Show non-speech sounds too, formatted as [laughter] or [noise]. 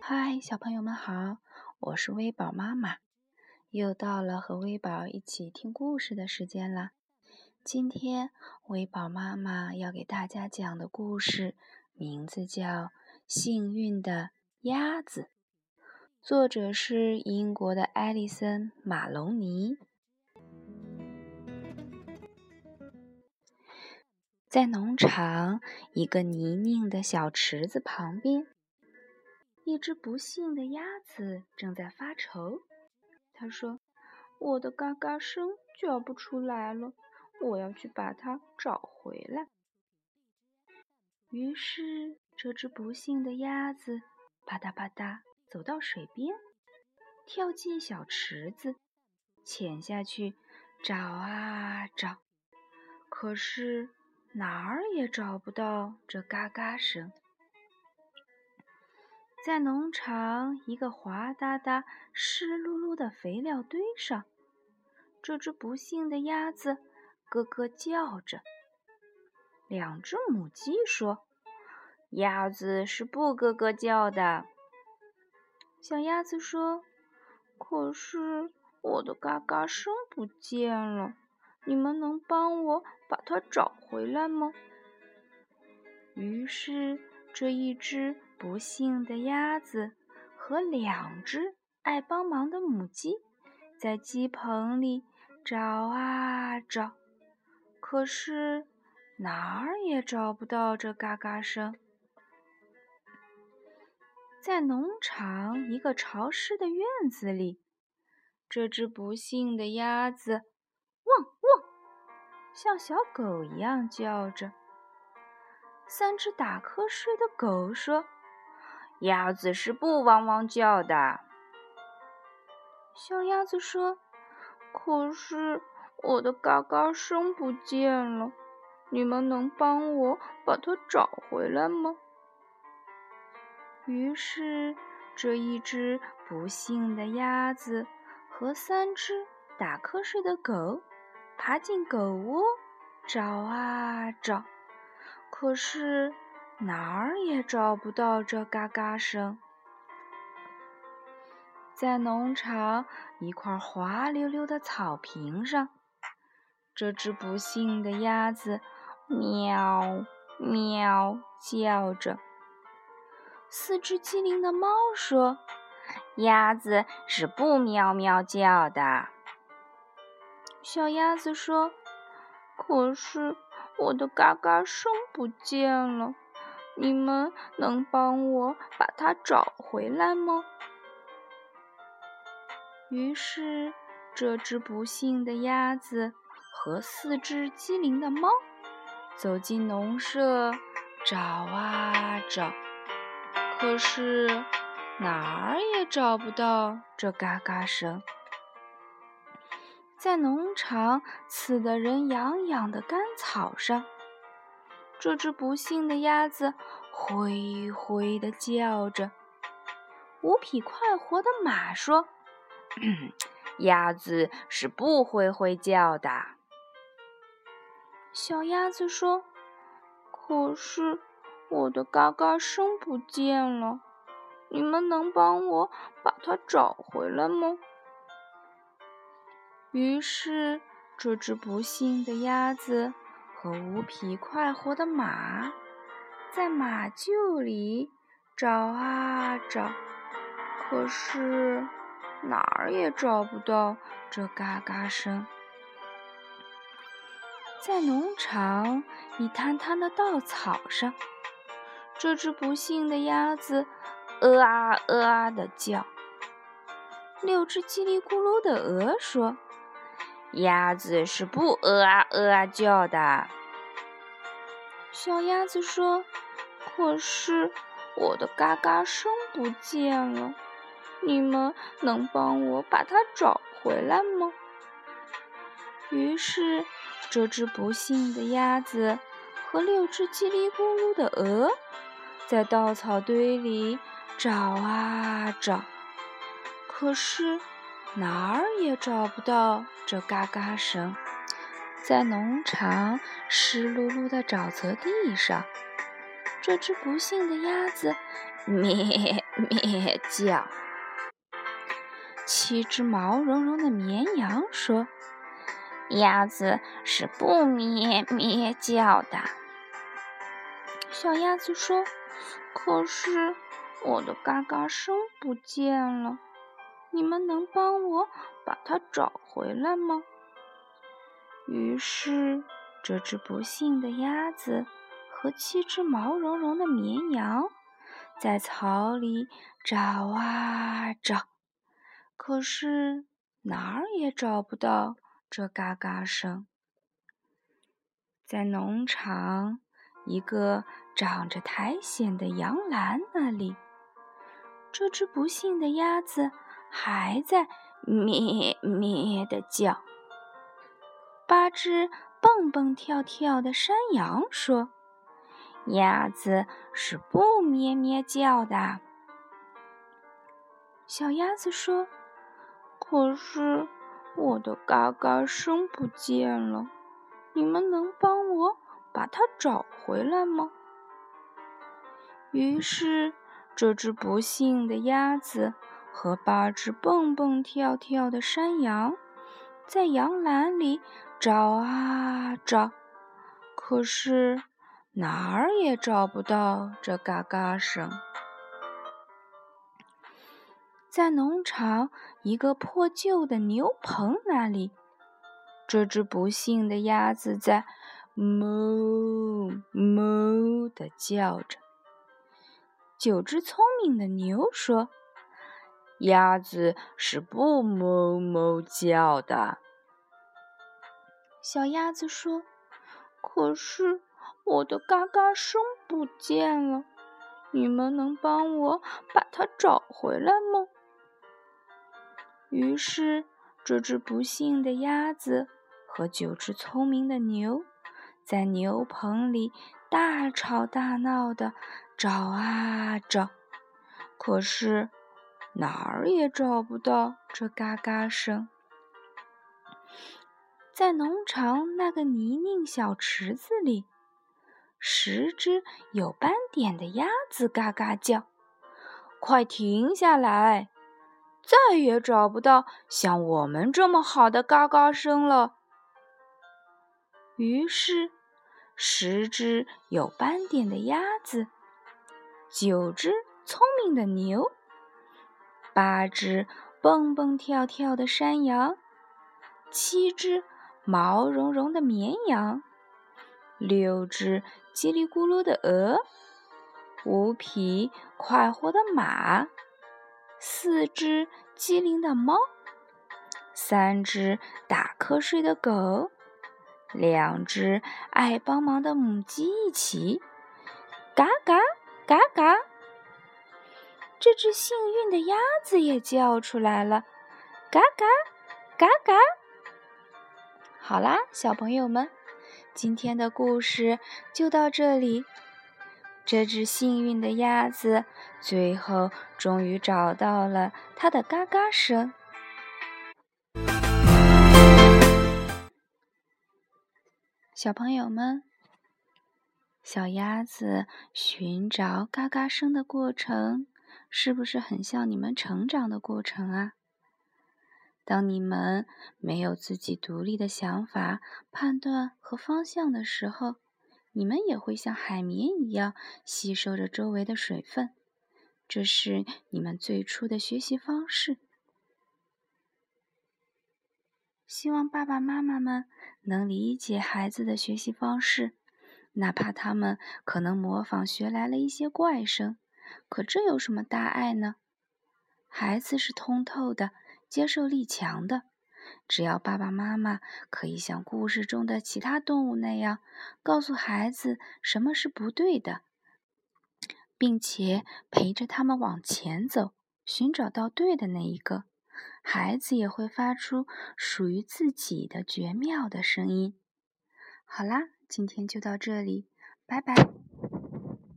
嗨，小朋友们好，我是微宝妈妈，又到了和微宝一起听故事的时间了。今天微宝妈妈要给大家讲的故事名字叫《幸运的鸭子》，作者是英国的艾丽森·马龙尼。在农场一个泥泞的小池子旁边。一只不幸的鸭子正在发愁。他说：“我的嘎嘎声叫不出来了，我要去把它找回来。”于是，这只不幸的鸭子啪嗒啪嗒走到水边，跳进小池子，潜下去找啊找，可是哪儿也找不到这嘎嘎声。在农场一个滑哒哒、湿漉漉的肥料堆上，这只不幸的鸭子咯咯叫着。两只母鸡说：“鸭子是不咯咯叫的。”小鸭子说：“可是我的嘎嘎声不见了，你们能帮我把它找回来吗？”于是这一只。不幸的鸭子和两只爱帮忙的母鸡在鸡棚里找啊找，可是哪儿也找不到这嘎嘎声。在农场一个潮湿的院子里，这只不幸的鸭子，像小狗一样叫着。三只打瞌睡的狗说。鸭子是不汪汪叫的。小鸭子说：“可是我的嘎嘎声不见了，你们能帮我把它找回来吗？”于是，这一只不幸的鸭子和三只打瞌睡的狗爬进狗窝，找啊找，可是。哪儿也找不到这嘎嘎声。在农场一块滑溜溜的草坪上，这只不幸的鸭子喵喵叫着。四只机灵的猫说：“鸭子是不喵喵叫的。”小鸭子说：“可是我的嘎嘎声不见了。”你们能帮我把它找回来吗？于是，这只不幸的鸭子和四只机灵的猫走进农舍，找啊找，可是哪儿也找不到这嘎嘎声。在农场刺得人痒痒的干草上。这只不幸的鸭子灰灰的叫着。无匹快活的马说：“ [coughs] 鸭子是不灰灰叫的。”小鸭子说：“可是我的嘎嘎声不见了，你们能帮我把它找回来吗？”于是，这只不幸的鸭子。和无匹快活的马在马厩里找啊找，可是哪儿也找不到这嘎嘎声。在农场一滩滩的稻草上，这只不幸的鸭子呃啊呃啊的叫。六只叽里咕噜的鹅说。鸭子是不呃啊呃啊叫的。小鸭子说：“可是我的嘎嘎声不见了，你们能帮我把它找回来吗？”于是，这只不幸的鸭子和六只叽里咕噜的鹅在稻草堆里找啊找，可是。哪儿也找不到这嘎嘎声，在农场湿漉漉的沼泽地上，这只不幸的鸭子咩咩叫。七只毛茸茸的绵羊说：“鸭子是不咩咩叫的。”小鸭子说：“可是我的嘎嘎声不见了，你们能帮我把它找回来吗？”于是，这只不幸的鸭子和七只毛茸茸的绵羊在草里找啊找，可是哪儿也找不到这嘎嘎声。在农场一个长着苔藓的羊栏那里，这只不幸的鸭子还在咩咩地叫。八只蹦蹦跳跳的山羊说：“鸭子是不咩咩叫的。”小鸭子说：“可是我的嘎嘎声不见了，你们能帮我把它找回来吗？”于是，这只不幸的鸭子和八只蹦蹦跳跳的山羊在羊栏里。找啊找，可是哪儿也找不到这嘎嘎声。在农场一个破旧的牛棚那里，这只不幸的鸭子在哞哞地叫着。九只聪明的牛说：“鸭子是不哞哞叫的。”小鸭子说：“可是我的嘎嘎声不见了，你们能帮我把它找回来吗？”于是，这只不幸的鸭子和九只聪明的牛在牛棚里大吵大闹的找啊找，可是哪儿也找不到这嘎嘎声。在农场那个泥泞小池子里，十只有斑点的鸭子嘎嘎叫：“快停下来！再也找不到像我们这么好的嘎嘎声了。”于是，十只有斑点的鸭子，九只聪明的牛，八只蹦蹦跳跳的山羊，七只。毛茸茸的绵羊，六只叽里咕噜的鹅，五匹快活的马，四只机灵的猫，三只打瞌睡的狗，两只爱帮忙的母鸡一起，嘎嘎嘎嘎！这只幸运的鸭子也叫出来了，嘎嘎嘎嘎！好啦，小朋友们，今天的故事就到这里。这只幸运的鸭子最后终于找到了它的嘎嘎声。小朋友们，小鸭子寻找嘎嘎声的过程，是不是很像你们成长的过程啊？当你们没有自己独立的想法、判断和方向的时候，你们也会像海绵一样吸收着周围的水分。这是你们最初的学习方式。希望爸爸妈妈们能理解孩子的学习方式，哪怕他们可能模仿学来了一些怪声，可这有什么大碍呢？孩子是通透的。接受力强的，只要爸爸妈妈可以像故事中的其他动物那样，告诉孩子什么是不对的，并且陪着他们往前走，寻找到对的那一个，孩子也会发出属于自己的绝妙的声音。好啦，今天就到这里，拜拜。